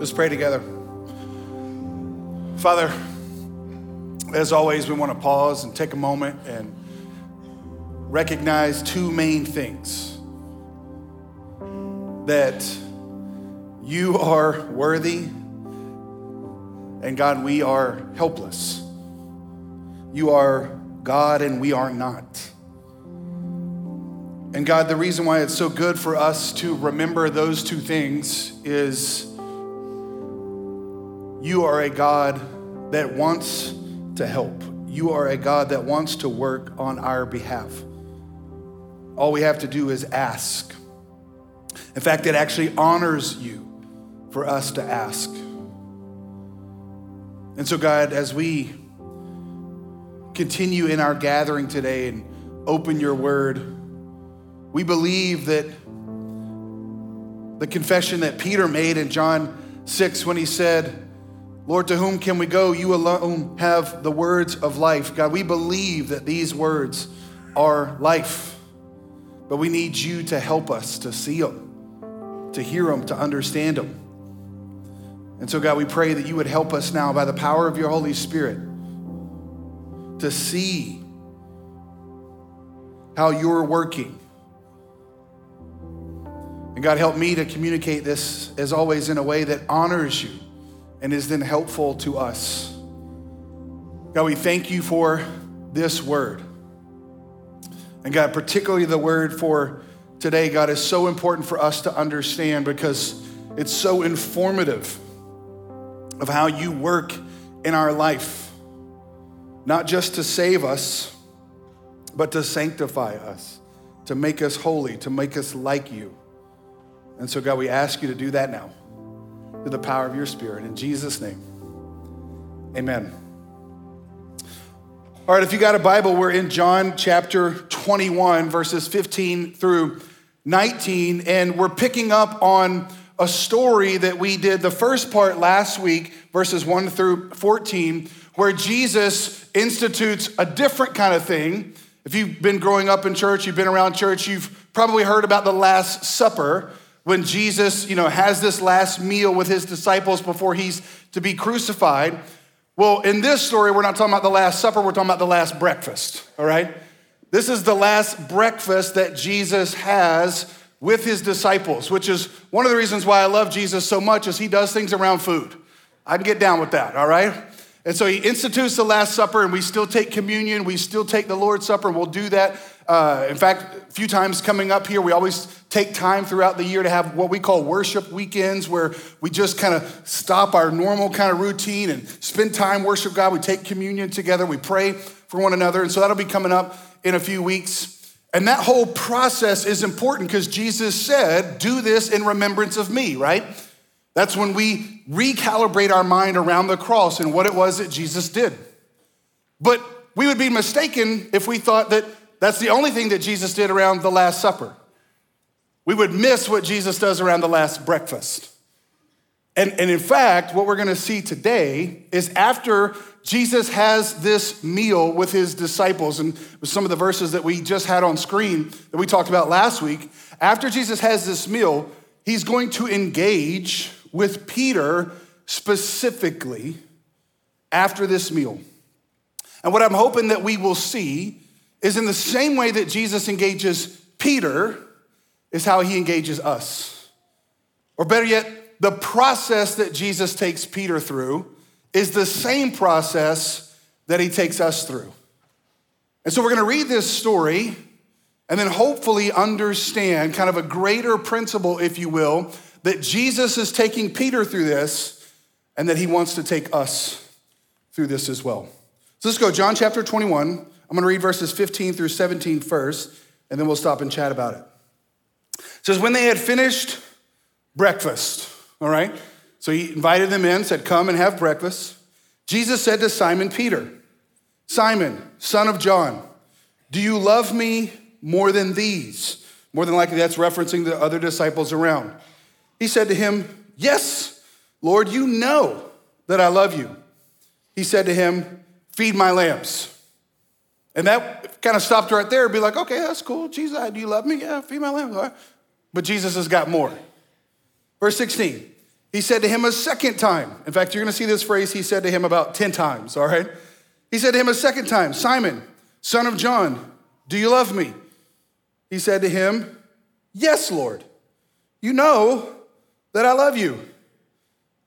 Let's pray together. Father, as always, we want to pause and take a moment and recognize two main things that you are worthy, and God, we are helpless. You are God, and we are not. And God, the reason why it's so good for us to remember those two things is you are a God that wants to help. You are a God that wants to work on our behalf. All we have to do is ask. In fact, it actually honors you for us to ask. And so, God, as we continue in our gathering today and open your word, we believe that the confession that Peter made in John 6 when he said, Lord, to whom can we go? You alone have the words of life. God, we believe that these words are life, but we need you to help us to see them, to hear them, to understand them. And so, God, we pray that you would help us now by the power of your Holy Spirit to see how you're working and God, help me to communicate this, as always, in a way that honors you and is then helpful to us. God, we thank you for this word. And God, particularly the word for today, God, is so important for us to understand because it's so informative of how you work in our life, not just to save us, but to sanctify us, to make us holy, to make us like you. And so, God, we ask you to do that now through the power of your Spirit. In Jesus' name, amen. All right, if you got a Bible, we're in John chapter 21, verses 15 through 19, and we're picking up on a story that we did the first part last week, verses 1 through 14, where Jesus institutes a different kind of thing. If you've been growing up in church, you've been around church, you've probably heard about the Last Supper when Jesus, you know, has this last meal with his disciples before he's to be crucified. Well, in this story, we're not talking about the Last Supper, we're talking about the last breakfast, all right? This is the last breakfast that Jesus has with his disciples, which is one of the reasons why I love Jesus so much is he does things around food. I can get down with that, all right? And so he institutes the Last Supper, and we still take communion, we still take the Lord's Supper, and we'll do that. Uh, in fact, a few times coming up here, we always take time throughout the year to have what we call worship weekends, where we just kind of stop our normal kind of routine and spend time worship God. We take communion together, we pray for one another, and so that'll be coming up in a few weeks. And that whole process is important because Jesus said, Do this in remembrance of me, right? That's when we recalibrate our mind around the cross and what it was that Jesus did. But we would be mistaken if we thought that that's the only thing that Jesus did around the Last Supper. We would miss what Jesus does around the last breakfast. And, and in fact, what we're gonna see today is after Jesus has this meal with his disciples, and with some of the verses that we just had on screen that we talked about last week, after Jesus has this meal, he's going to engage with Peter specifically after this meal. And what I'm hoping that we will see is in the same way that Jesus engages Peter, is how he engages us. Or better yet, the process that Jesus takes Peter through is the same process that he takes us through. And so we're to read this story and then hopefully understand kind of a greater principle, if you will, that Jesus is taking Peter through this and that he wants to take us through this as well. So let's go, John chapter 21. I'm going to read verses 15 through 17 first, and then we'll stop and chat about it. It says, When they had finished breakfast, all right? So he invited them in, said, Come and have breakfast. Jesus said to Simon Peter, Simon, son of John, do you love me more than these? More than likely, that's referencing the other disciples around. He said to him, Yes, Lord, you know that I love you. He said to him, Feed my lambs. And that kind of stopped right there. Be like, okay, that's cool. Jesus, do you love me? Yeah, feed my lambs. But Jesus has got more. Verse 16 He said to him a second time. In fact, you're gonna see this phrase he said to him about 10 times, all right? He said to him a second time, Simon, son of John, do you love me? He said to him, Yes, Lord. You know that I love you.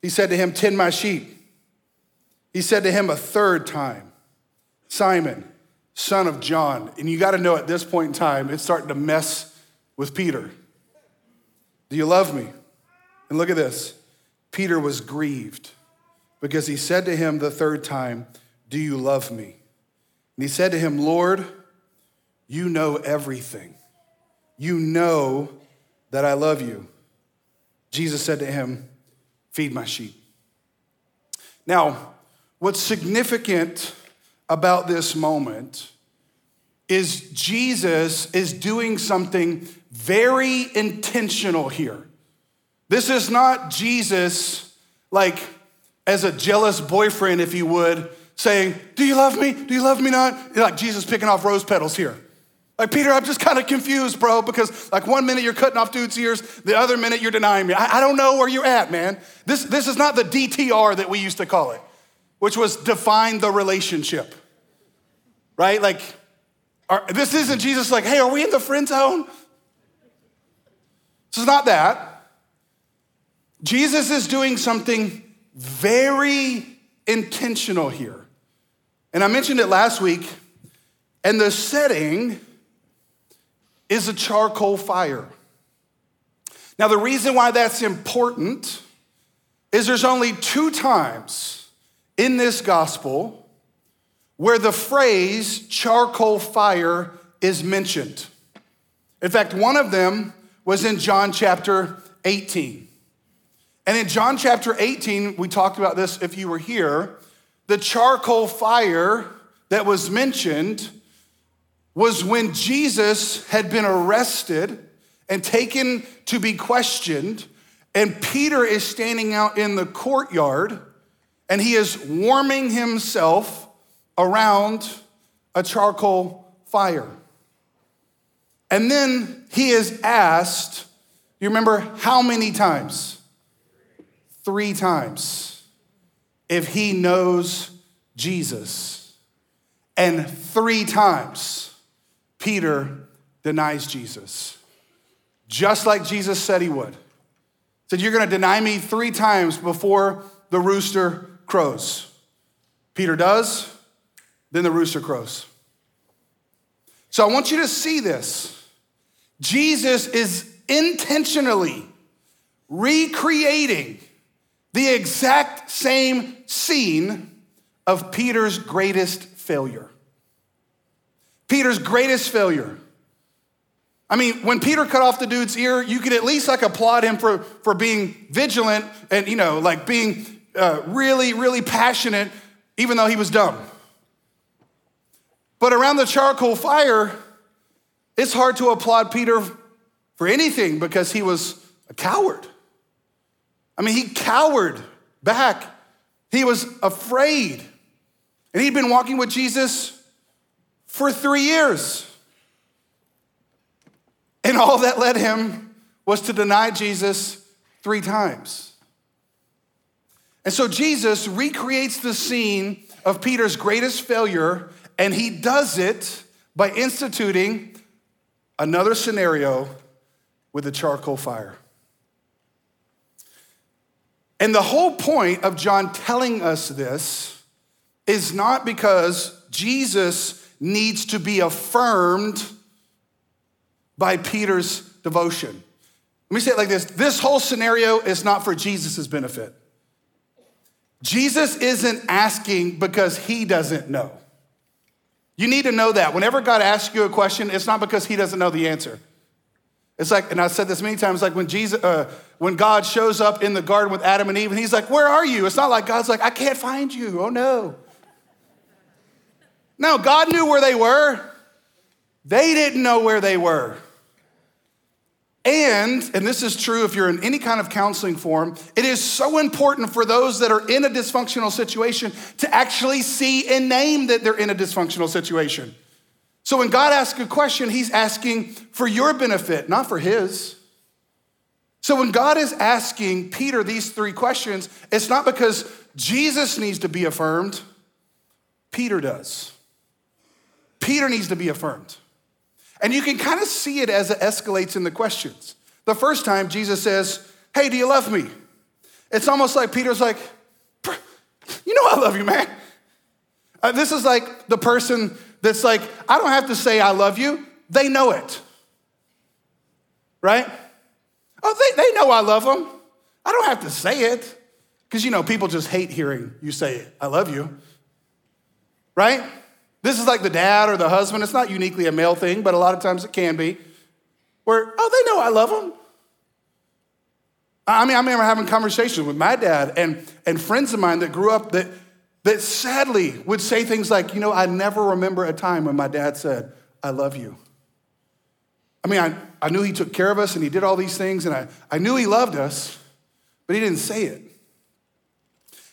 He said to him, Tend my sheep. He said to him a third time, Simon, son of John. And you got to know at this point in time, it's starting to mess with Peter. Do you love me? And look at this Peter was grieved because he said to him the third time, Do you love me? And he said to him, Lord, you know everything. You know that I love you. Jesus said to him, Feed my sheep. Now, what's significant about this moment is Jesus is doing something very intentional here. This is not Jesus, like, as a jealous boyfriend, if you would, saying, Do you love me? Do you love me not? Like Jesus picking off rose petals here. Like, Peter, I'm just kind of confused, bro, because like one minute you're cutting off dude's ears, the other minute you're denying me. I, I don't know where you're at, man. This, this is not the DTR that we used to call it, which was define the relationship, right? Like, are, this isn't Jesus like, hey, are we in the friend zone? This is not that. Jesus is doing something very intentional here. And I mentioned it last week, and the setting is a charcoal fire. Now, the reason why that's important is there's only two times in this gospel where the phrase charcoal fire is mentioned. In fact, one of them was in John chapter 18. And in John chapter 18, we talked about this if you were here. The charcoal fire that was mentioned was when Jesus had been arrested and taken to be questioned, and Peter is standing out in the courtyard and he is warming himself around a charcoal fire. And then he is asked, you remember how many times? Three times. If he knows Jesus. And three times Peter denies Jesus, just like Jesus said he would. Said, You're gonna deny me three times before the rooster crows. Peter does, then the rooster crows. So I want you to see this. Jesus is intentionally recreating the exact same scene of Peter's greatest failure. Peter's greatest failure. I mean, when Peter cut off the dude's ear, you could at least like applaud him for, for being vigilant and, you know, like being uh, really, really passionate, even though he was dumb. But around the charcoal fire, it's hard to applaud Peter for anything because he was a coward. I mean, he cowered back. He was afraid. And he'd been walking with Jesus for three years. And all that led him was to deny Jesus three times. And so Jesus recreates the scene of Peter's greatest failure, and he does it by instituting another scenario with a charcoal fire. And the whole point of John telling us this is not because Jesus needs to be affirmed by Peter's devotion. Let me say it like this this whole scenario is not for Jesus' benefit. Jesus isn't asking because he doesn't know. You need to know that. Whenever God asks you a question, it's not because he doesn't know the answer. It's like, and I've said this many times, like when Jesus, uh, when God shows up in the garden with Adam and Eve, and he's like, "Where are you?" It's not like God's like, "I can't find you." Oh no. No, God knew where they were. They didn't know where they were. And, and this is true if you're in any kind of counseling form, it is so important for those that are in a dysfunctional situation to actually see and name that they're in a dysfunctional situation. So when God asks a question, He's asking for your benefit, not for His. So when God is asking Peter these three questions, it's not because Jesus needs to be affirmed, Peter does. Peter needs to be affirmed. And you can kind of see it as it escalates in the questions. The first time Jesus says, Hey, do you love me? It's almost like Peter's like, You know I love you, man. Uh, this is like the person that's like, I don't have to say I love you, they know it. Right? Oh, they, they know I love them. I don't have to say it. Because, you know, people just hate hearing you say, I love you. Right? This is like the dad or the husband. It's not uniquely a male thing, but a lot of times it can be. Where, oh, they know I love them. I mean, I remember having conversations with my dad and, and friends of mine that grew up that, that sadly would say things like, you know, I never remember a time when my dad said, I love you. I mean, I, I knew he took care of us and he did all these things, and I, I knew he loved us, but he didn't say it.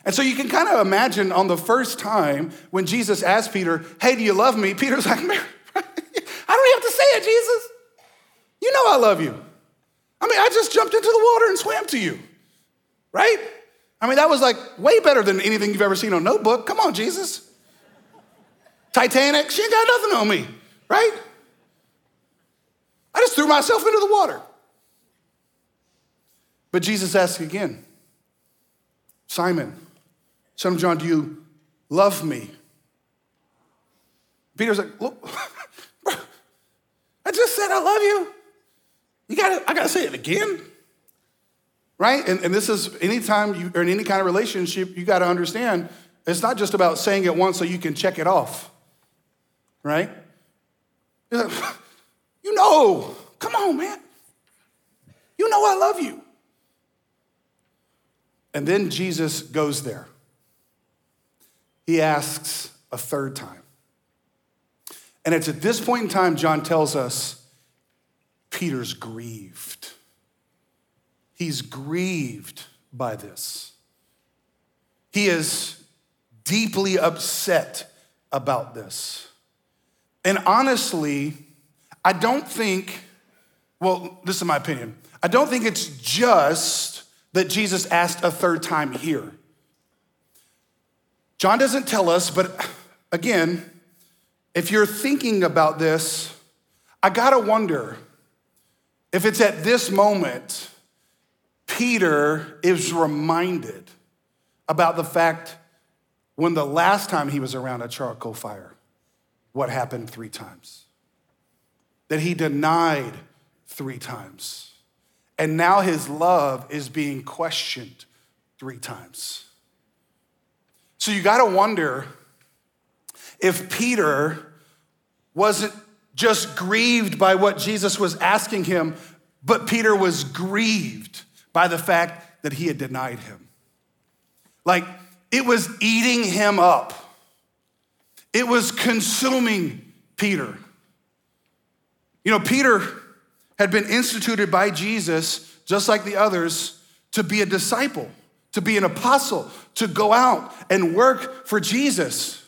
And so you can kind of imagine on the first time when Jesus asked Peter, Hey, do you love me? Peter's like, I don't have to say it, Jesus. You know I love you. I mean, I just jumped into the water and swam to you, right? I mean, that was like way better than anything you've ever seen on Notebook. Come on, Jesus. Titanic, she ain't got nothing on me, right? I just threw myself into the water. But Jesus asked again, Simon, son of John, do you love me? Peter's like, look, I just said I love you. You gotta, I gotta say it again. Right? And, and this is anytime you are in any kind of relationship, you gotta understand it's not just about saying it once so you can check it off. Right? You know, come on, man. You know I love you. And then Jesus goes there. He asks a third time. And it's at this point in time, John tells us Peter's grieved. He's grieved by this. He is deeply upset about this. And honestly, I don't think, well, this is my opinion. I don't think it's just that Jesus asked a third time here. John doesn't tell us, but again, if you're thinking about this, I gotta wonder if it's at this moment Peter is reminded about the fact when the last time he was around a charcoal fire, what happened three times that he denied three times. And now his love is being questioned three times. So you got to wonder if Peter wasn't just grieved by what Jesus was asking him, but Peter was grieved by the fact that he had denied him. Like it was eating him up, it was consuming Peter. You know, Peter had been instituted by Jesus, just like the others, to be a disciple, to be an apostle, to go out and work for Jesus,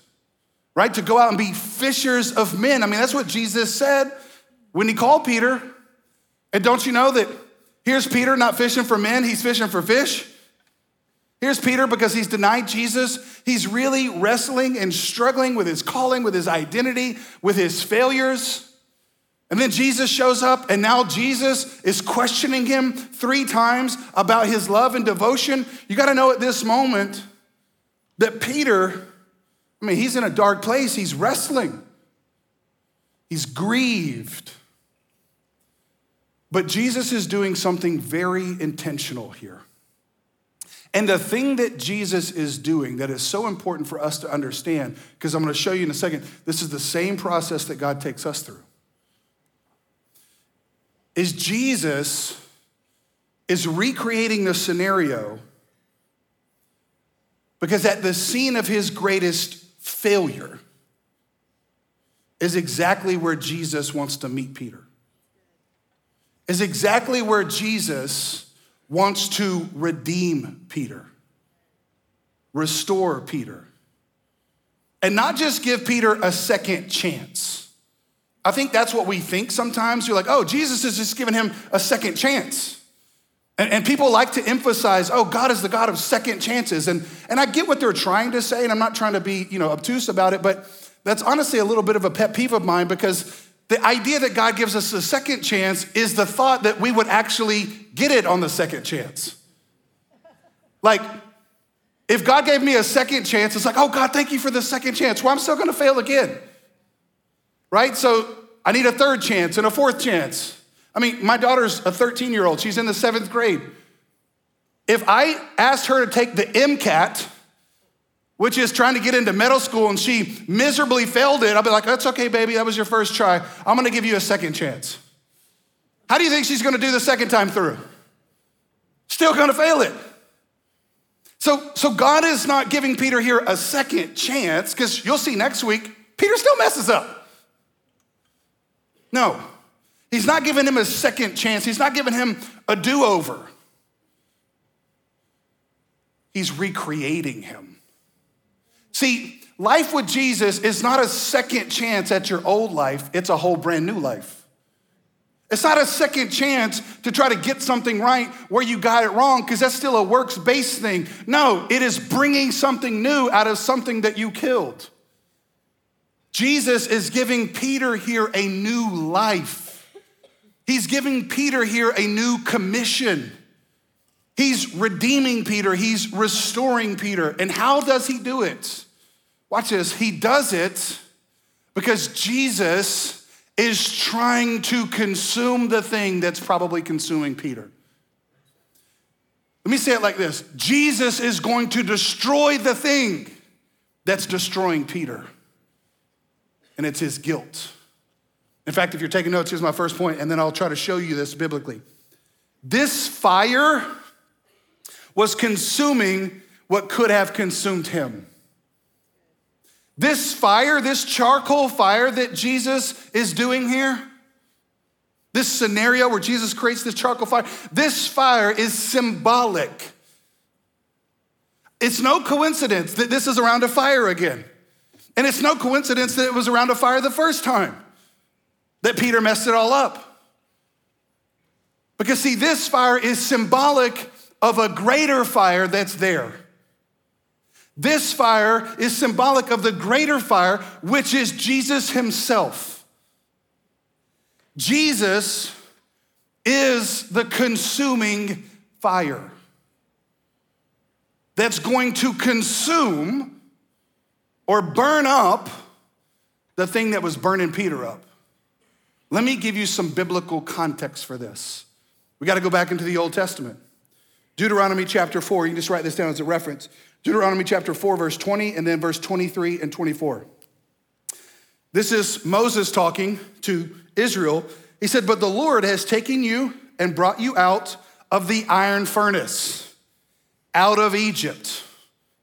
right? To go out and be fishers of men. I mean, that's what Jesus said when he called Peter. And don't you know that here's Peter not fishing for men, he's fishing for fish? Here's Peter because he's denied Jesus. He's really wrestling and struggling with his calling, with his identity, with his failures. And then Jesus shows up, and now Jesus is questioning him three times about his love and devotion. You got to know at this moment that Peter, I mean, he's in a dark place, he's wrestling, he's grieved. But Jesus is doing something very intentional here. And the thing that Jesus is doing that is so important for us to understand, because I'm going to show you in a second, this is the same process that God takes us through is Jesus is recreating the scenario because at the scene of his greatest failure is exactly where Jesus wants to meet Peter. Is exactly where Jesus wants to redeem Peter, restore Peter, and not just give Peter a second chance I think that's what we think sometimes. You're like, oh, Jesus is just giving him a second chance. And, and, people like to emphasize, oh, God is the God of second chances. And, and I get what they're trying to say, and I'm not trying to be, you know, obtuse about it, but that's honestly a little bit of a pet peeve of mine because the idea that God gives us a second chance is the thought that we would actually get it on the second chance. Like, if God gave me a second chance, it's like, oh, God, thank you for the second chance. Well, I'm still gonna fail again. Right? So I need a third chance and a fourth chance. I mean, my daughter's a 13 year old, she's in the seventh grade. If I asked her to take the MCAT, which is trying to get into middle school, and she miserably failed it, I'll be like, that's okay, baby, that was your first try. I'm gonna give you a second chance. How do you think she's gonna do the second time through? Still gonna fail it. So, so God is not giving Peter here a second chance, because you'll see next week, Peter still messes up. No, He's not giving him a second chance, he's not giving him a do over. He's recreating him. See, life with Jesus is not a second chance at your old life, it's a whole brand new life. It's not a second chance to try to get something right where you got it wrong, because that's still a works based thing. No, it is bringing something new out of something that you killed. Jesus is giving Peter here a new life. He's giving Peter here a new commission. He's redeeming Peter, he's restoring Peter. And how does he do it? Watch this. He does it because Jesus is trying to consume the thing that's probably consuming Peter. Let me say it like this Jesus is going to destroy the thing that's destroying Peter, and it's his guilt. In fact, if you're taking notes, here's my first point, and then I'll try to show you this biblically. This fire was consuming what could have consumed him. This fire, this charcoal fire that Jesus is doing here, this scenario where Jesus creates this charcoal fire, this fire is symbolic. It's no coincidence that this is around a fire again. And it's no coincidence that it was around a fire the first time that Peter messed it all up. Because, see, this fire is symbolic of a greater fire that's there. This fire is symbolic of the greater fire, which is Jesus Himself. Jesus is the consuming fire that's going to consume or burn up the thing that was burning Peter up. Let me give you some biblical context for this. We got to go back into the Old Testament. Deuteronomy chapter 4, you can just write this down as a reference. Deuteronomy chapter 4, verse 20, and then verse 23 and 24. This is Moses talking to Israel. He said, But the Lord has taken you and brought you out of the iron furnace, out of Egypt.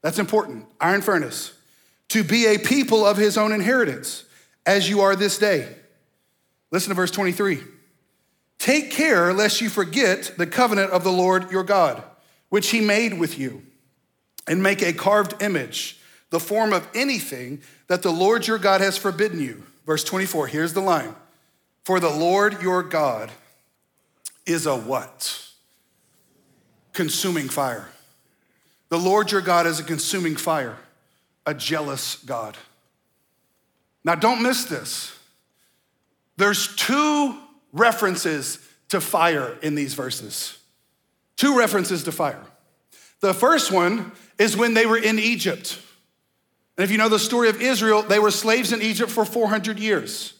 That's important, iron furnace, to be a people of his own inheritance, as you are this day. Listen to verse 23. Take care lest you forget the covenant of the Lord your God, which he made with you, and make a carved image, the form of anything that the Lord your God has forbidden you. Verse 24, here's the line For the Lord your God is a what? Consuming fire. The Lord your God is a consuming fire, a jealous God. Now, don't miss this. There's two references to fire in these verses. Two references to fire. The first one is when they were in Egypt. And if you know the story of Israel, they were slaves in Egypt for 400 years.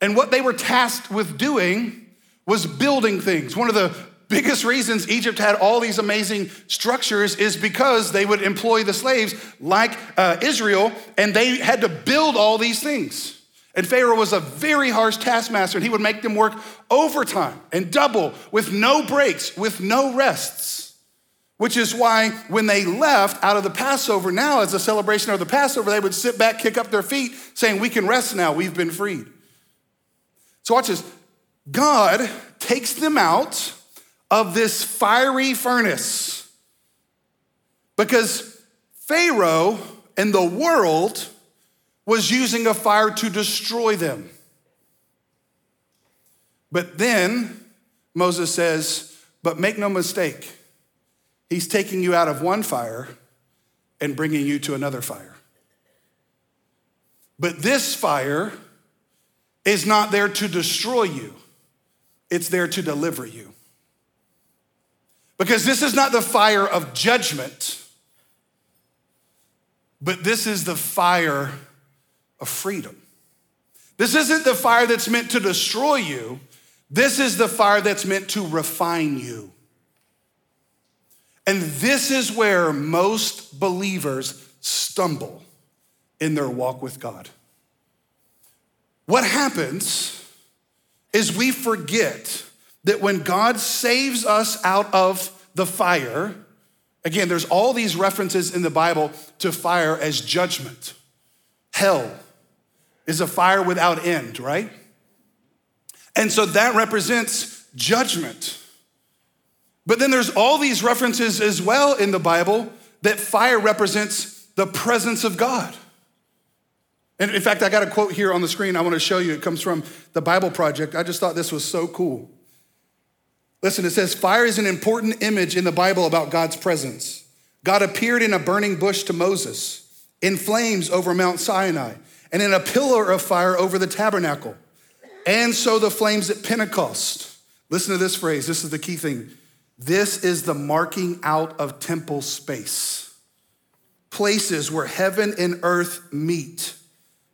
And what they were tasked with doing was building things. One of the biggest reasons Egypt had all these amazing structures is because they would employ the slaves like uh, Israel, and they had to build all these things. And Pharaoh was a very harsh taskmaster, and he would make them work overtime and double with no breaks, with no rests. Which is why when they left out of the Passover, now as a celebration of the Passover, they would sit back, kick up their feet, saying, We can rest now, we've been freed. So watch this. God takes them out of this fiery furnace because Pharaoh and the world was using a fire to destroy them. But then Moses says, But make no mistake, he's taking you out of one fire and bringing you to another fire. But this fire is not there to destroy you, it's there to deliver you. Because this is not the fire of judgment, but this is the fire of freedom. This isn't the fire that's meant to destroy you. This is the fire that's meant to refine you. And this is where most believers stumble in their walk with God. What happens is we forget that when God saves us out of the fire, again, there's all these references in the Bible to fire as judgment. Hell is a fire without end, right? And so that represents judgment. But then there's all these references as well in the Bible that fire represents the presence of God. And in fact, I got a quote here on the screen I want to show you. It comes from the Bible Project. I just thought this was so cool. Listen, it says, Fire is an important image in the Bible about God's presence. God appeared in a burning bush to Moses, in flames over Mount Sinai, and in a pillar of fire over the tabernacle. And so the flames at Pentecost. Listen to this phrase. This is the key thing. This is the marking out of temple space, places where heaven and earth meet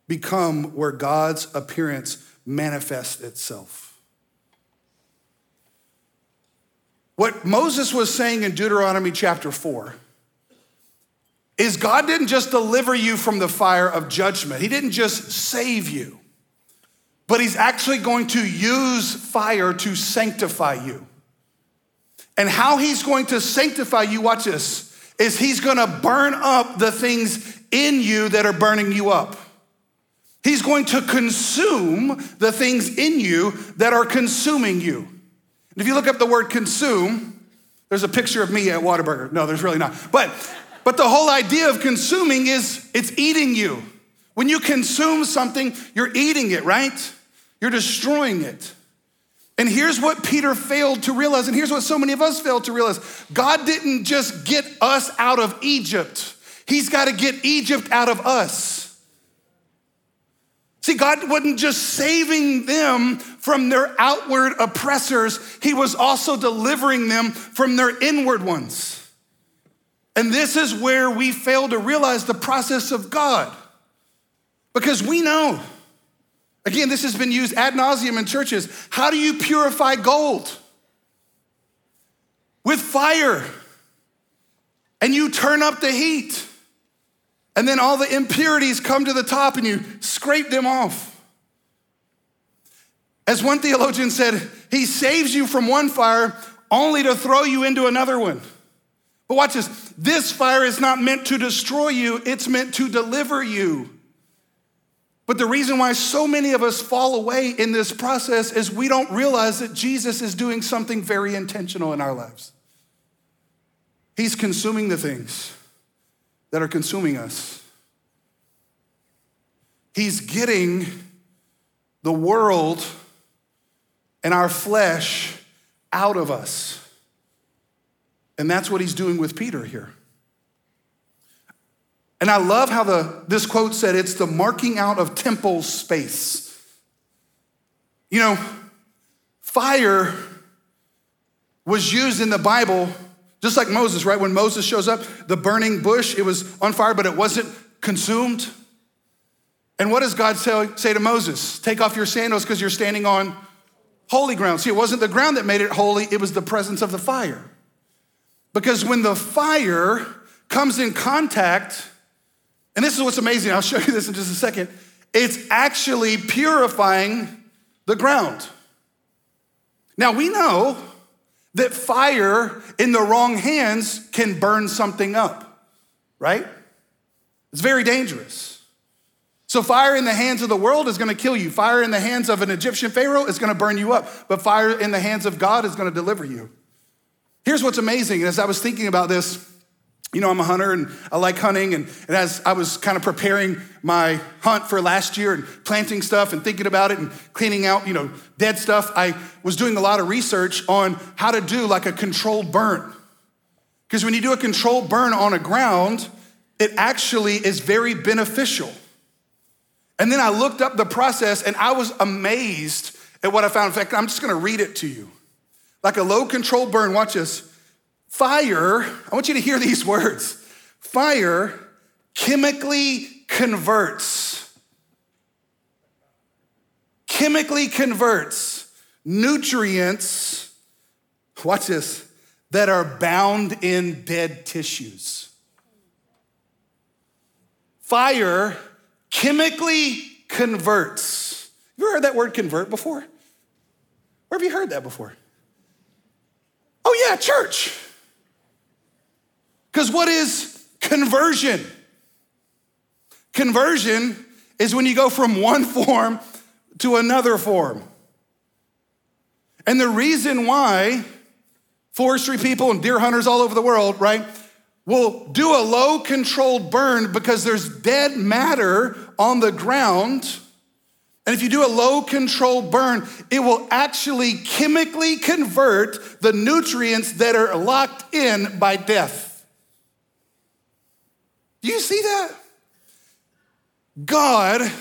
become where God's appearance manifests itself. What Moses was saying in Deuteronomy chapter 4 is God didn't just deliver you from the fire of judgment, He didn't just save you, but He's actually going to use fire to sanctify you. And how He's going to sanctify you, watch this, is He's gonna burn up the things in you that are burning you up. He's going to consume the things in you that are consuming you. And if you look up the word consume, there's a picture of me at Whataburger. No, there's really not. But but the whole idea of consuming is it's eating you. When you consume something, you're eating it, right? You're destroying it. And here's what Peter failed to realize, and here's what so many of us failed to realize God didn't just get us out of Egypt, He's got to get Egypt out of us. See, God wasn't just saving them from their outward oppressors, He was also delivering them from their inward ones. And this is where we fail to realize the process of God. Because we know, again, this has been used ad nauseum in churches. How do you purify gold? With fire. And you turn up the heat. And then all the impurities come to the top and you scrape them off. As one theologian said, he saves you from one fire only to throw you into another one. But watch this this fire is not meant to destroy you, it's meant to deliver you. But the reason why so many of us fall away in this process is we don't realize that Jesus is doing something very intentional in our lives. He's consuming the things that are consuming us. He's getting the world and our flesh out of us. And that's what he's doing with Peter here. And I love how the, this quote said it's the marking out of temple space. You know, fire was used in the Bible just like Moses, right? When Moses shows up, the burning bush, it was on fire, but it wasn't consumed. And what does God say, to Moses? Take off your sandals because you're standing on holy ground. See, it wasn't the ground that made it holy, it was the presence of the fire. Because when the fire comes in contact, and this is what's amazing, I'll show you this in just a second, it's actually purifying the ground. Now we know that fire in the wrong hands can burn something up, right? It's very dangerous. So, fire in the hands of the world is gonna kill you. Fire in the hands of an Egyptian Pharaoh is gonna burn you up. But fire in the hands of God is gonna deliver you. Here's what's amazing as I was thinking about this you know, I'm a hunter and I like hunting. And, and, as I was kind of preparing my hunt for last year and planting stuff and thinking about it and cleaning out, you know, dead stuff, I was doing a lot of research on how to do like a controlled burn. Because when you do a controlled burn on a ground, it actually is very beneficial. And then I looked up the process and I was amazed at what I found. In fact, I'm just gonna read it to you. Like a low controlled burn, watch this. Fire, I want you to hear these words. Fire chemically converts, chemically converts nutrients, watch this, that are bound in dead tissues. Fire chemically converts. You ever heard that word convert before? Where have you heard that before? Oh, yeah, church. Because what is conversion? Conversion is when you go from one form to another form. And the reason why forestry people and deer hunters all over the world, right, will do a low controlled burn because there's dead matter on the ground. And if you do a low controlled burn, it will actually chemically convert the nutrients that are locked in by death. Do you see that? God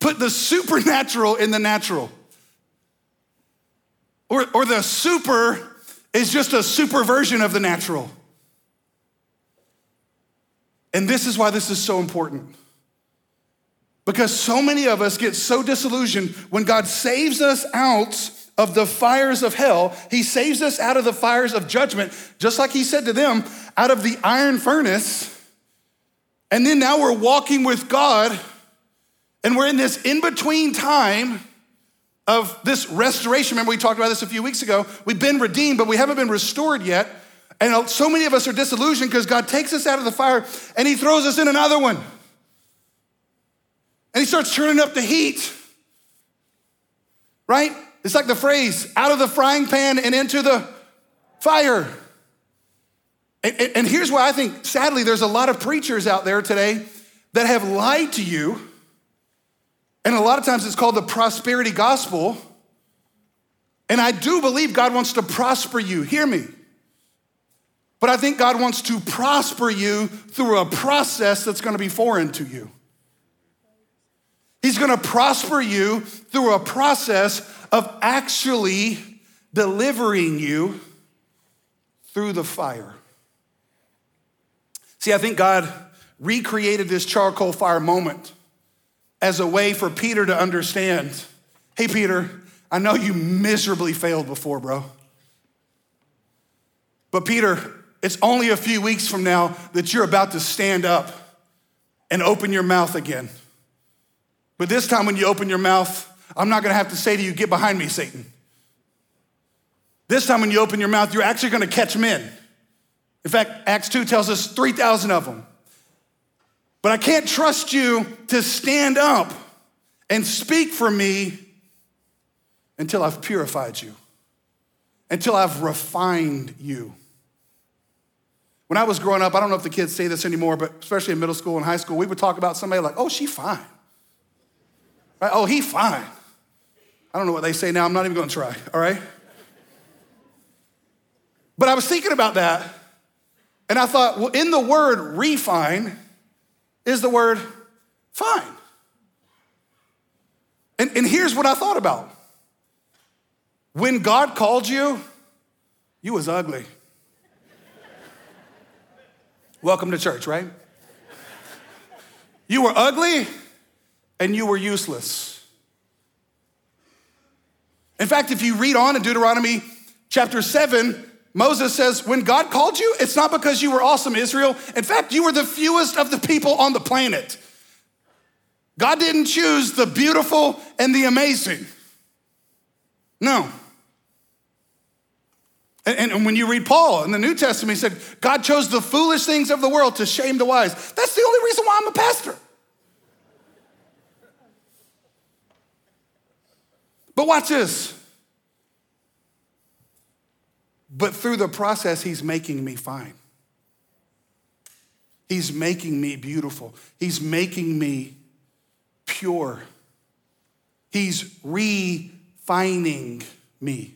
put the supernatural in the natural. Or, or the super is just a super version of the natural. And this is why this is so important. Because so many of us get so disillusioned when God saves us out of the fires of hell. He saves us out of the fires of judgment, just like He said to them, out of the iron furnace. And then now we're walking with God, and we're in this in between time of this restoration. Remember, we talked about this a few weeks ago. We've been redeemed, but we haven't been restored yet. And uh, so many of us are disillusioned because God takes us out of the fire and He throws us in another one. And He starts turning up the heat, right? It's like the phrase out of the frying pan and into the fire. And, and here's why I think, sadly, there's a lot of preachers out there today that have lied to you. And a lot of times it's called the prosperity gospel. And I do believe God wants to prosper you. Hear me. But I think God wants to prosper you through a process that's going to be foreign to you. He's going to prosper you through a process of actually delivering you through the fire. See, I think God recreated this charcoal fire moment as a way for Peter to understand hey, Peter, I know you miserably failed before, bro. But, Peter, it's only a few weeks from now that you're about to stand up and open your mouth again. But this time, when you open your mouth, I'm not gonna have to say to you, Get behind me, Satan. This time, when you open your mouth, you're actually gonna catch men. In fact, Acts 2 tells us 3,000 of them. But I can't trust you to stand up and speak for me until I've purified you, until I've refined you. When I was growing up, I don't know if the kids say this anymore, but especially in middle school and high school, we would talk about somebody like, oh, she fine. Right? Oh, he fine. I don't know what they say now. I'm not even going to try, all right? But I was thinking about that and I thought, well, in the word refine is the word fine. And, and here's what I thought about. When God called you, you was ugly. Welcome to church, right? You were ugly and you were useless. In fact, if you read on in Deuteronomy chapter 7, Moses says, When God called you, it's not because you were awesome, Israel. In fact, you were the fewest of the people on the planet. God didn't choose the beautiful and the amazing. No. And, and, when you read Paul in the New Testament, he said, God chose the foolish things of the world to shame the wise. That's the only reason why I'm a pastor. But watch this. But through the process, he's making me fine. He's making me beautiful. He's making me pure. He's refining me.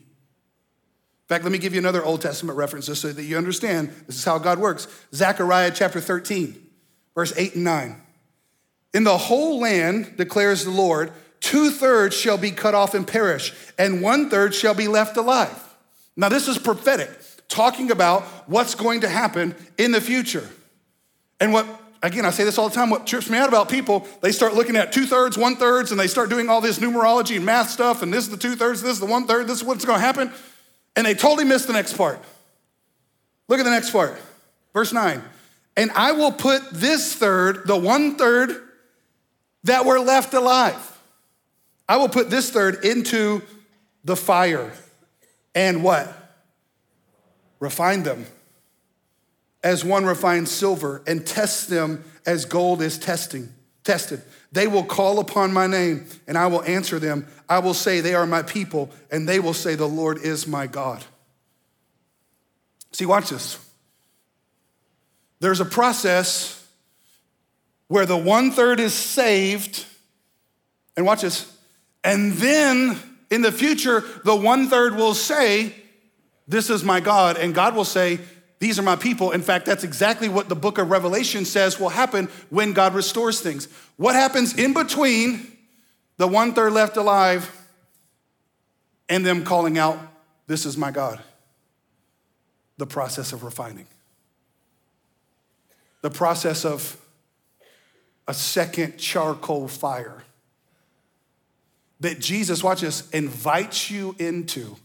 In fact, let me give you another Old Testament reference just so that you understand this is how God works. Zechariah chapter 13, verse 8 and 9. In the whole land, declares the Lord, two thirds shall be cut off and perish, and one third shall be left alive. Now, this is prophetic, talking about what's going to happen in the future. And what, again, I say this all the time, what trips me out about people, they start looking at two thirds, one thirds, and they start doing all this numerology and math stuff, and this is the two thirds, this is the one third, this is what's going to happen, and they totally miss the next part. Look at the next part, verse 9. And I will put this third, the one third that were left alive. I will put this third into the fire and what? Refine them as one refines silver and test them as gold is testing, tested. They will call upon my name and I will answer them. I will say they are my people and they will say the Lord is my God. See, watch this. There's a process where the one third is saved, and watch this, and then in the future, the one third will say, This is my God, and God will say, These are my people. In fact, that's exactly what the book of Revelation says will happen when God restores things. What happens in between the one third left alive and them calling out, This is my God? The process of refining, the process of a second charcoal fire that Jesus, watch this, invites you into.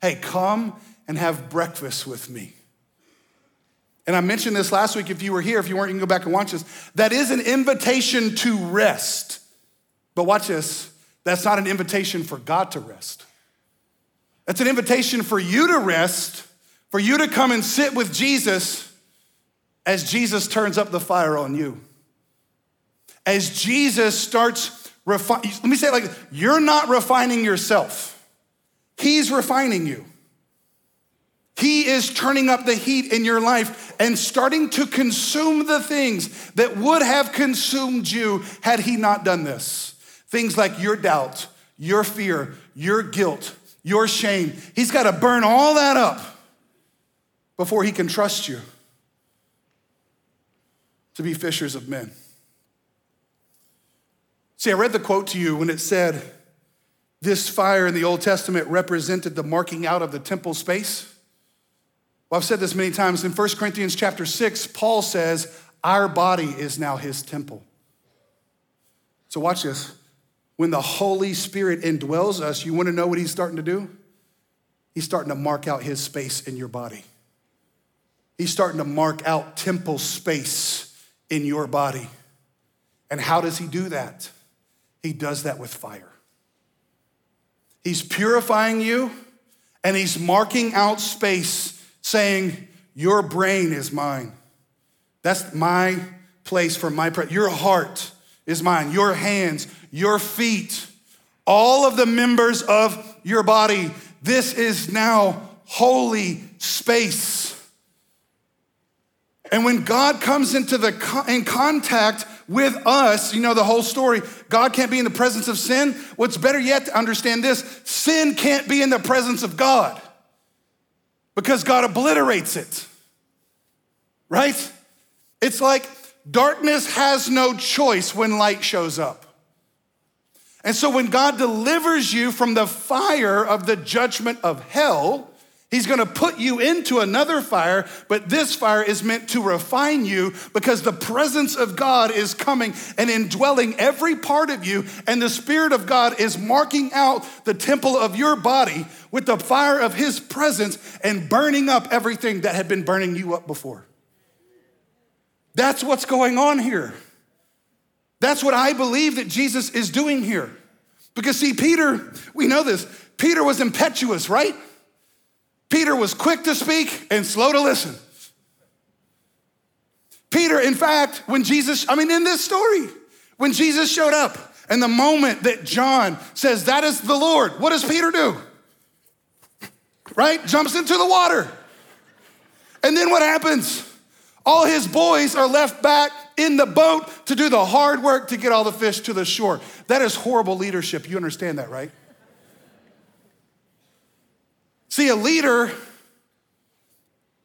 Hey, come and have breakfast with me. And I mentioned this last week if you were here, if you weren't, you can go back and watch this. That is an invitation to rest. But watch this, that's not an invitation for God to rest. That's an invitation for you to rest, for you to come and sit with Jesus as Jesus turns up the fire on you as Jesus starts refining, let me say it like this. you're not refining yourself, He's refining you. He is turning up the heat in your life and starting to consume the things that would have consumed you had He not done this. Things like your doubt, your fear, your guilt, your shame. He's got to burn all that up before He can trust you to be fishers of men. See, I read the quote to you when it said, This fire in the Old Testament represented the marking out of the temple space. Well, I've said this many times. In 1 Corinthians chapter 6, Paul says, Our body is now his temple. So watch this. When the Holy Spirit indwells us, you want to know what he's starting to do? He's starting to mark out his space in your body. He's starting to mark out temple space in your body. And how does he do that? He does that with fire. He's purifying you and he's marking out space, saying, Your brain is mine. That's my place for my presence. Your heart is mine. Your hands, your feet, all of the members of your body. This is now holy space. And when God comes into the in contact with us, you know the whole story. God can't be in the presence of sin. What's better yet to understand this sin can't be in the presence of God because God obliterates it. Right? It's like darkness has no choice when light shows up. And so when God delivers you from the fire of the judgment of hell, He's gonna put you into another fire, but this fire is meant to refine you because the presence of God is coming and indwelling every part of you, and the Spirit of God is marking out the temple of your body with the fire of His presence and burning up everything that had been burning you up before. That's what's going on here. That's what I believe that Jesus is doing here. Because, see, Peter, we know this, Peter was impetuous, right? Peter was quick to speak and slow to listen. Peter, in fact, when Jesus, I mean, in this story, when Jesus showed up, and the moment that John says, That is the Lord, what does Peter do? Right? Jumps into the water. And then what happens? All his boys are left back in the boat to do the hard work to get all the fish to the shore. That is horrible leadership. You understand that, right? See, a leader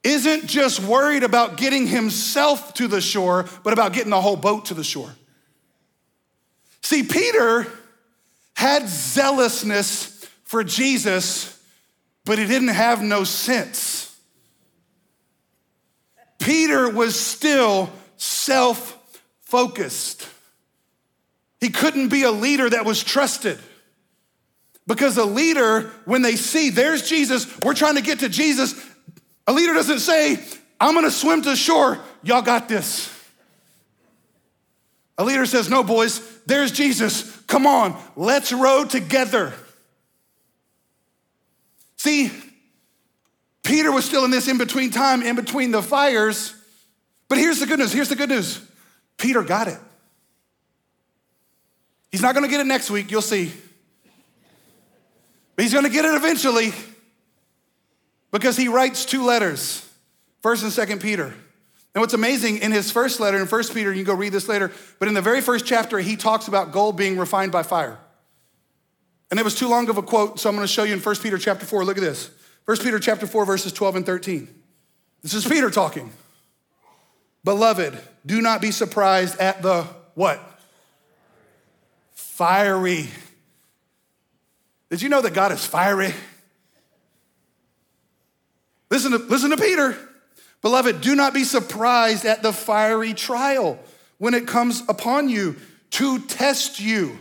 isn't just worried about getting himself to the shore, but about getting the whole boat to the shore. See, Peter had zealousness for Jesus, but he didn't have no sense. Peter was still self focused. He couldn't be a leader that was trusted. Because a leader, when they see there's Jesus, we're trying to get to Jesus, a leader doesn't say, I'm gonna swim to shore, y'all got this. A leader says, No, boys, there's Jesus. Come on, let's row together. See, Peter was still in this in between time, in between the fires. But here's the good news here's the good news Peter got it. He's not gonna get it next week, you'll see. But he's gonna get it eventually because he writes two letters, first and second Peter. And what's amazing in his first letter in First Peter, you can go read this later, but in the very first chapter, he talks about gold being refined by fire. And it was too long of a quote, so I'm gonna show you in First Peter chapter 4. Look at this. First Peter chapter 4, verses 12 and 13. This is Peter talking. Beloved, do not be surprised at the what? Fiery. Did you know that God is fiery? Listen to, listen to Peter. Beloved, do not be surprised at the fiery trial when it comes upon you to test you.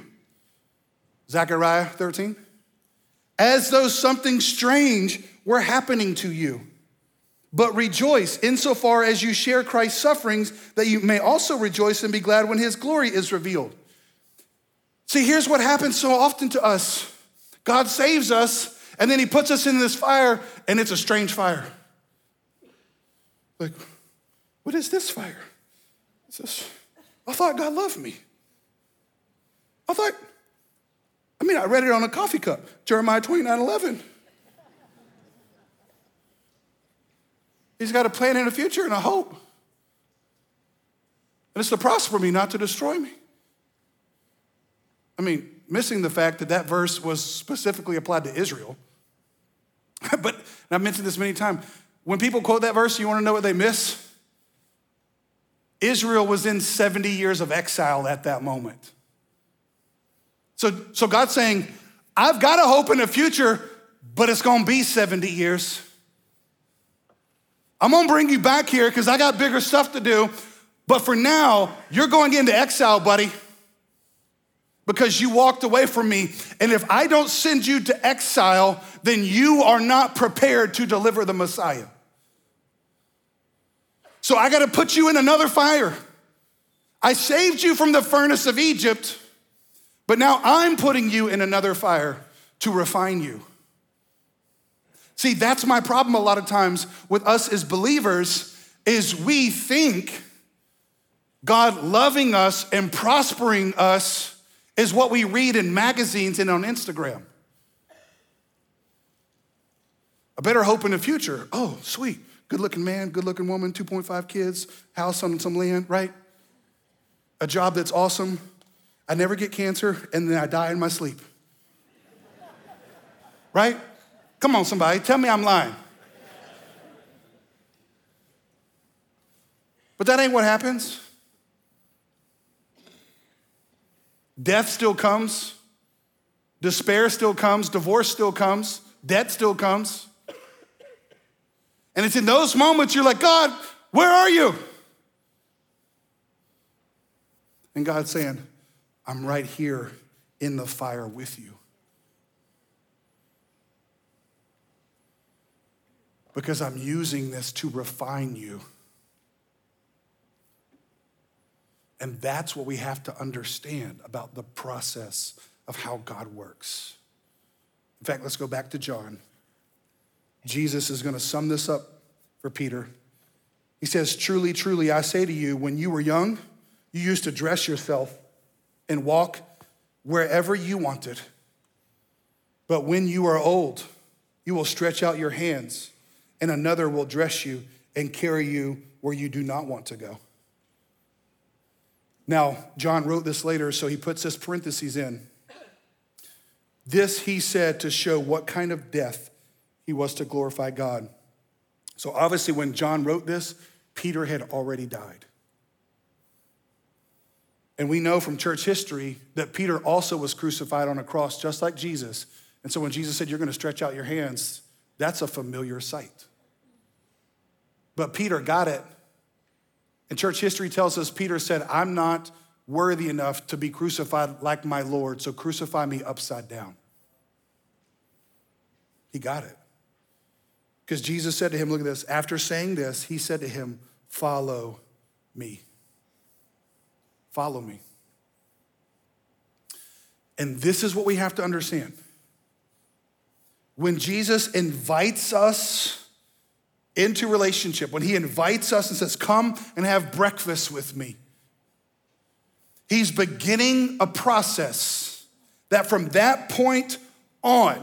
Zechariah 13. As though something strange were happening to you. But rejoice insofar as you share Christ's sufferings, that you may also rejoice and be glad when his glory is revealed. See, here's what happens so often to us God saves us, and then he puts us in this fire, and it's a strange fire. Like, what is this fire? Is this, I thought God loved me. I thought, I mean, I read it on a coffee cup, Jeremiah 29 11. He's got a plan and a future and a hope. And it's to prosper me, not to destroy me. I mean, missing the fact that that verse was specifically applied to Israel. but I've mentioned this many times. When people quote that verse, you want to know what they miss? Israel was in 70 years of exile at that moment. So, so God's saying, I've got a hope in the future, but it's gonna be 70 years. I'm gonna bring you back here because I got bigger stuff to do. But for now, you're going into exile, buddy, because you walked away from me. And if I don't send you to exile, then you are not prepared to deliver the Messiah. So I got to put you in another fire. I saved you from the furnace of Egypt, but now I'm putting you in another fire to refine you. See, that's my problem a lot of times with us as believers is we think God loving us and prospering us is what we read in magazines and on Instagram. A better hope in the future. Oh, sweet good looking man, good looking woman, 2.5 kids, house on some land, right? A job that's awesome. I never get cancer, and then I die in my sleep. Right? Come on, somebody, tell me I'm lying. But that ain't what happens. Death still comes, despair still comes, divorce still comes, debt still comes. And it's in those moments you're like, God, where are you? And God's saying, I'm right here in the fire with you. Because I'm using this to refine you. And that's what we have to understand about the process of how God works. In fact, let's go back to John. Jesus is going to sum this up for Peter. He says, Truly, truly, I say to you, when you were young, you used to dress yourself and walk wherever you wanted. But when you are old, you will stretch out your hands, and another will dress you and carry you where you do not want to go. Now, John wrote this later, so he puts this parentheses in. This he said to show what kind of death he was to glorify God. So obviously, when John wrote this, Peter had already died. And we know from church history that Peter also was crucified on a cross, just like Jesus. And so when Jesus said, You're going to stretch out your hands, that's a familiar sight. But Peter got it. And church history tells us Peter said, I'm not worthy enough to be crucified like my Lord, so crucify me upside down. He got it. Because Jesus said to him, Look at this. After saying this, he said to him, Follow me. Follow me. And this is what we have to understand. When Jesus invites us into relationship, when he invites us and says, Come and have breakfast with me, he's beginning a process that from that point on,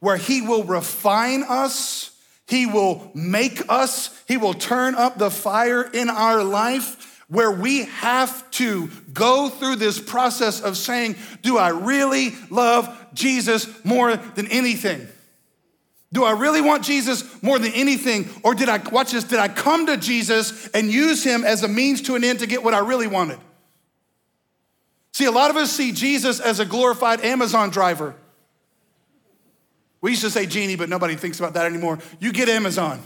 where he will refine us, he will make us, he will turn up the fire in our life where we have to go through this process of saying, Do I really love Jesus more than anything? Do I really want Jesus more than anything? Or did I, watch this, did I come to Jesus and use him as a means to an end to get what I really wanted? See, a lot of us see Jesus as a glorified Amazon driver. We used to say genie, but nobody thinks about that anymore. You get Amazon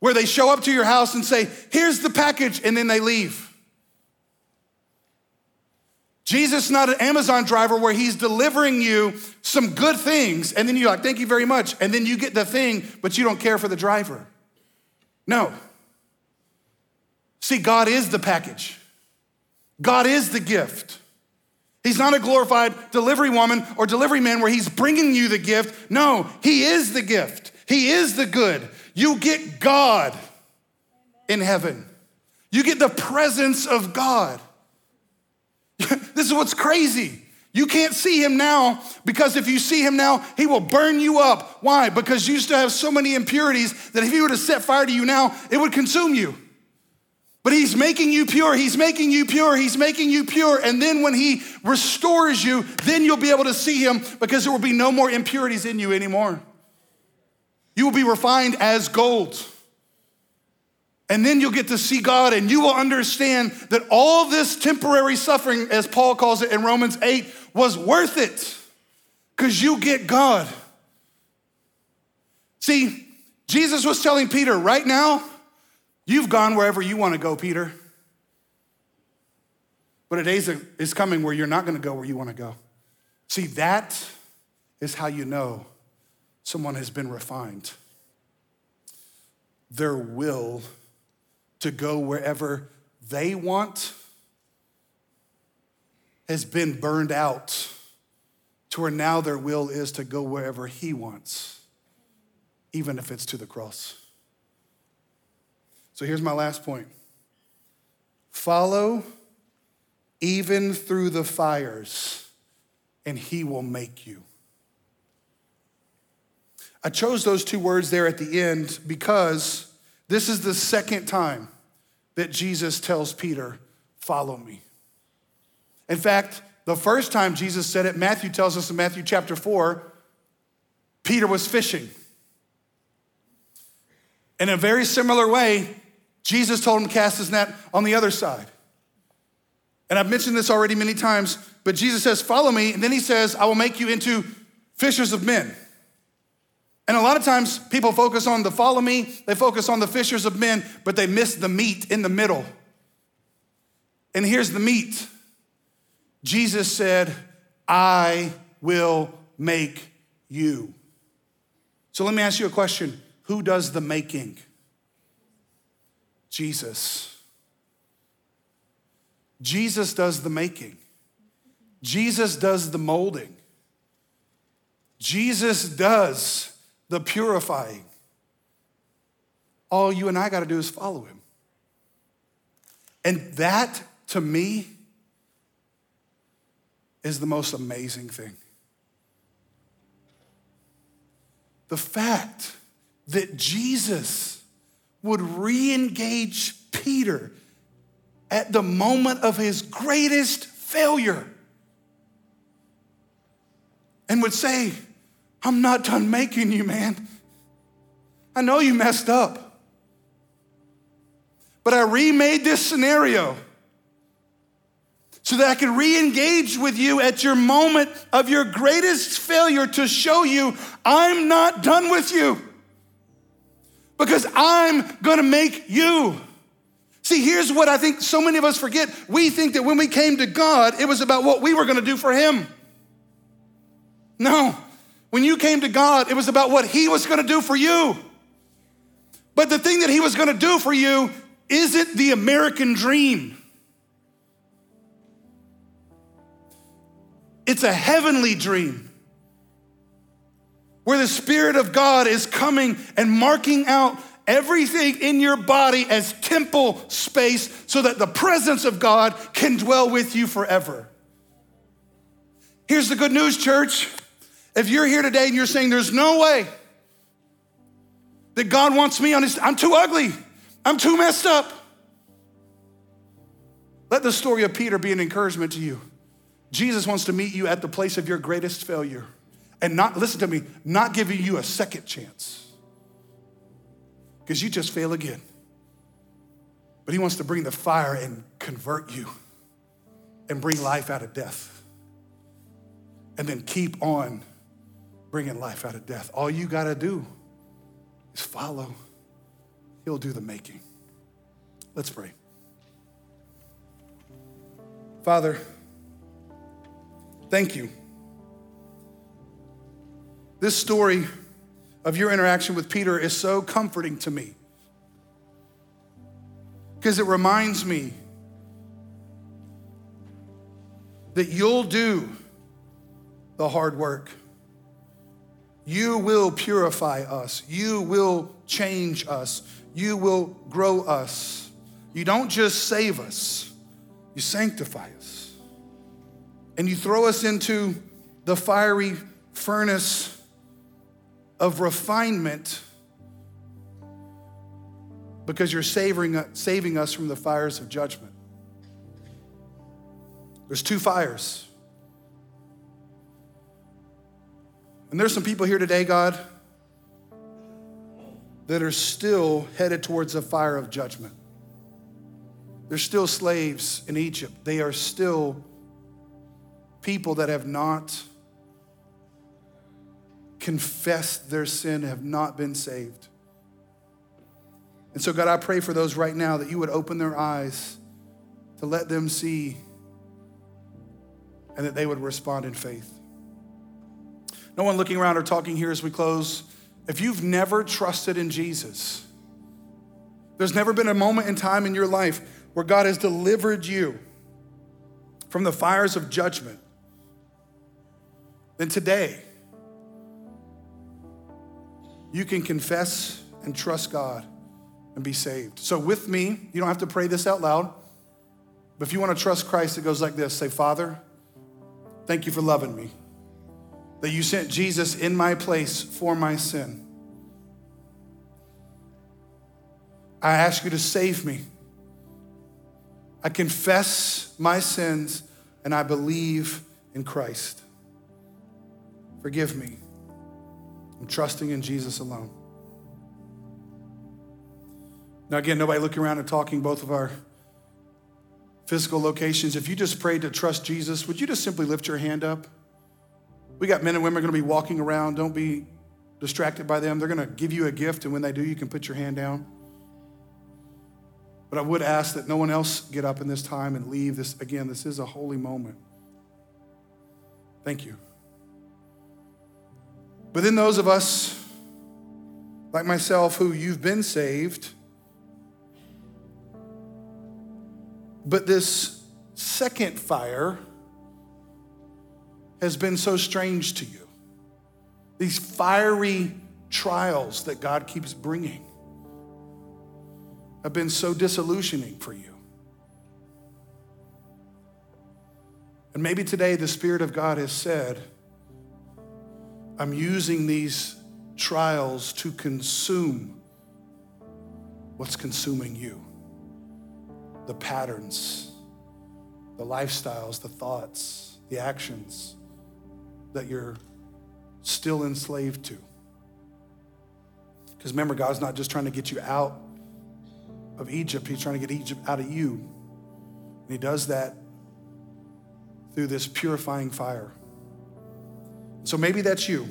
where they show up to your house and say, Here's the package, and then they leave. Jesus is not an Amazon driver where he's delivering you some good things, and then you're like, Thank you very much. And then you get the thing, but you don't care for the driver. No. See, God is the package, God is the gift. He's not a glorified delivery woman or delivery man where he's bringing you the gift. No, he is the gift. He is the good. You get God in heaven. You get the presence of God. this is what's crazy. You can't see him now because if you see him now, he will burn you up. Why? Because you still have so many impurities that if he were to set fire to you now, it would consume you. But he's making you pure, he's making you pure, he's making you pure. And then when he restores you, then you'll be able to see him because there will be no more impurities in you anymore. You will be refined as gold. And then you'll get to see God and you will understand that all this temporary suffering, as Paul calls it in Romans 8, was worth it because you get God. See, Jesus was telling Peter, right now, you've gone wherever you want to go, Peter. But a day is coming where you're not going to go where you want to go. See, that is how you know someone has been refined. Their will to go wherever they want has been burned out to where now their will is to go wherever He wants, even if it's to the cross. So here's my last point follow even through the fires, and He will make you. I chose those two words there at the end because this is the second time that Jesus tells Peter, Follow me. In fact, the first time Jesus said it, Matthew tells us in Matthew chapter 4, Peter was fishing. In a very similar way, Jesus told him to cast his net on the other side. And I've mentioned this already many times, but Jesus says, Follow me. And then he says, I will make you into fishers of men. And a lot of times people focus on the follow me, they focus on the fishers of men, but they miss the meat in the middle. And here's the meat Jesus said, I will make you. So let me ask you a question Who does the making? Jesus. Jesus does the making, Jesus does the molding, Jesus does the purifying. All you and I got to do is follow him. And that, to me, is the most amazing thing. the fact that Jesus would re engage Peter at the moment of his greatest failure and would say, I'm not done making you, man. I know you messed up, but I remade this scenario so that I could re engage with you at your moment of your greatest failure to show you I'm not done with you because I'm gonna make you. See, here's what I think so many of us forget. We think that when we came to God, it was about what we were gonna do for Him. No, when you came to God, it was about what He was gonna do for you. But the thing that He was gonna do for you isn't the American dream. It's a heavenly dream where the Spirit of God is coming and marking out everything in your body as temple space so that the presence of God can dwell with you forever. Here's the good news, church. If you're here today and you're saying, There's no way that God wants me on his, I'm too ugly, I'm too messed up. Let the story of Peter be an encouragement to you. Jesus wants to meet you at the place of your greatest failure and not, listen to me, not giving you a second chance because you just fail again. But he wants to bring the fire and convert you and bring life out of death. And then keep on bringing life out of death. All you got to do is follow, he'll do the making. Let's pray. Father, Thank you. This story of your interaction with Peter is so comforting to me because it reminds me that you'll do the hard work. You will purify us. You will change us. You will grow us. You don't just save us, you sanctify us and you throw us into the fiery furnace of refinement because you're saving, saving us from the fires of judgment. There's two fires. And there's some people here today, God, that are still headed towards the fire of judgment. They're still slaves in Egypt. They are still people that have not confessed their sin, have not been saved. And so, God, I pray for those right now that you would open their eyes to let them see and that they would respond in faith. No one looking around or talking here as we close. If you've never trusted in Jesus, there's never been a moment in time in your life where God has delivered you from the fires of judgment then today, you can confess and trust God and be saved. So, with me, you don't have to pray this out loud, but if you want to trust Christ, it goes like this Say, Father, thank you for loving me, that you sent Jesus in my place for my sin. I ask you to save me. I confess my sins and I believe in Christ. Forgive me. I'm trusting in Jesus alone. Now, again, nobody looking around and talking, both of our physical locations. If you just prayed to trust Jesus, would you just simply lift your hand up? We got men and women going to be walking around. Don't be distracted by them. They're going to give you a gift, and when they do, you can put your hand down. But I would ask that no one else get up in this time and leave this. Again, this is a holy moment. Thank you. But then those of us, like myself, who you've been saved, but this second fire has been so strange to you. These fiery trials that God keeps bringing have been so disillusioning for you. And maybe today the Spirit of God has said, I'm using these trials to consume what's consuming you the patterns, the lifestyles, the thoughts, the actions that you're still enslaved to. Because remember, God's not just trying to get you out of Egypt, He's trying to get Egypt out of you. And He does that through this purifying fire. So maybe that's you.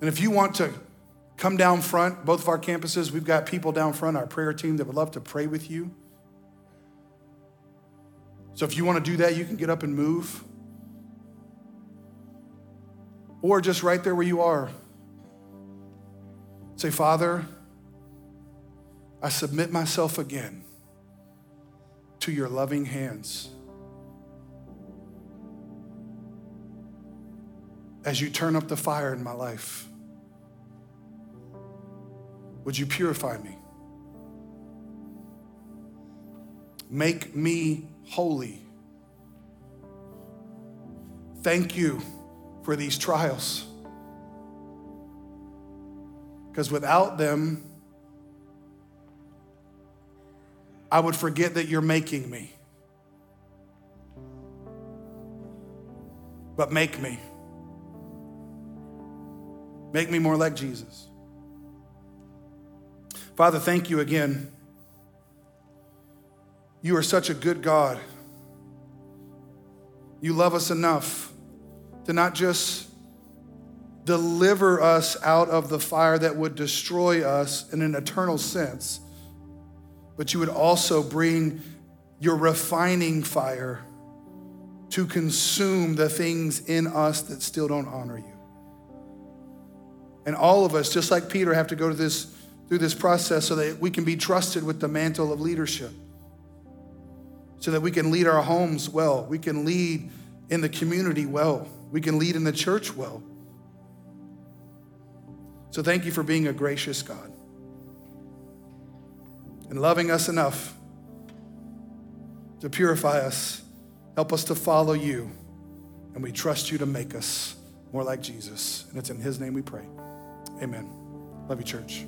And if you want to come down front, both of our campuses, we've got people down front, our prayer team that would love to pray with you. So if you want to do that, you can get up and move. Or just right there where you are, say, Father, I submit myself again to your loving hands. As you turn up the fire in my life, would you purify me? Make me holy. Thank you for these trials. Because without them, I would forget that you're making me. But make me. Make me more like Jesus. Father, thank you again. You are such a good God. You love us enough to not just deliver us out of the fire that would destroy us in an eternal sense, but you would also bring your refining fire to consume the things in us that still don't honor you. And all of us, just like Peter, have to go to this through this process so that we can be trusted with the mantle of leadership. So that we can lead our homes well. We can lead in the community well. We can lead in the church well. So thank you for being a gracious God and loving us enough to purify us. Help us to follow you. And we trust you to make us more like Jesus. And it's in his name we pray. Amen. Love you, church.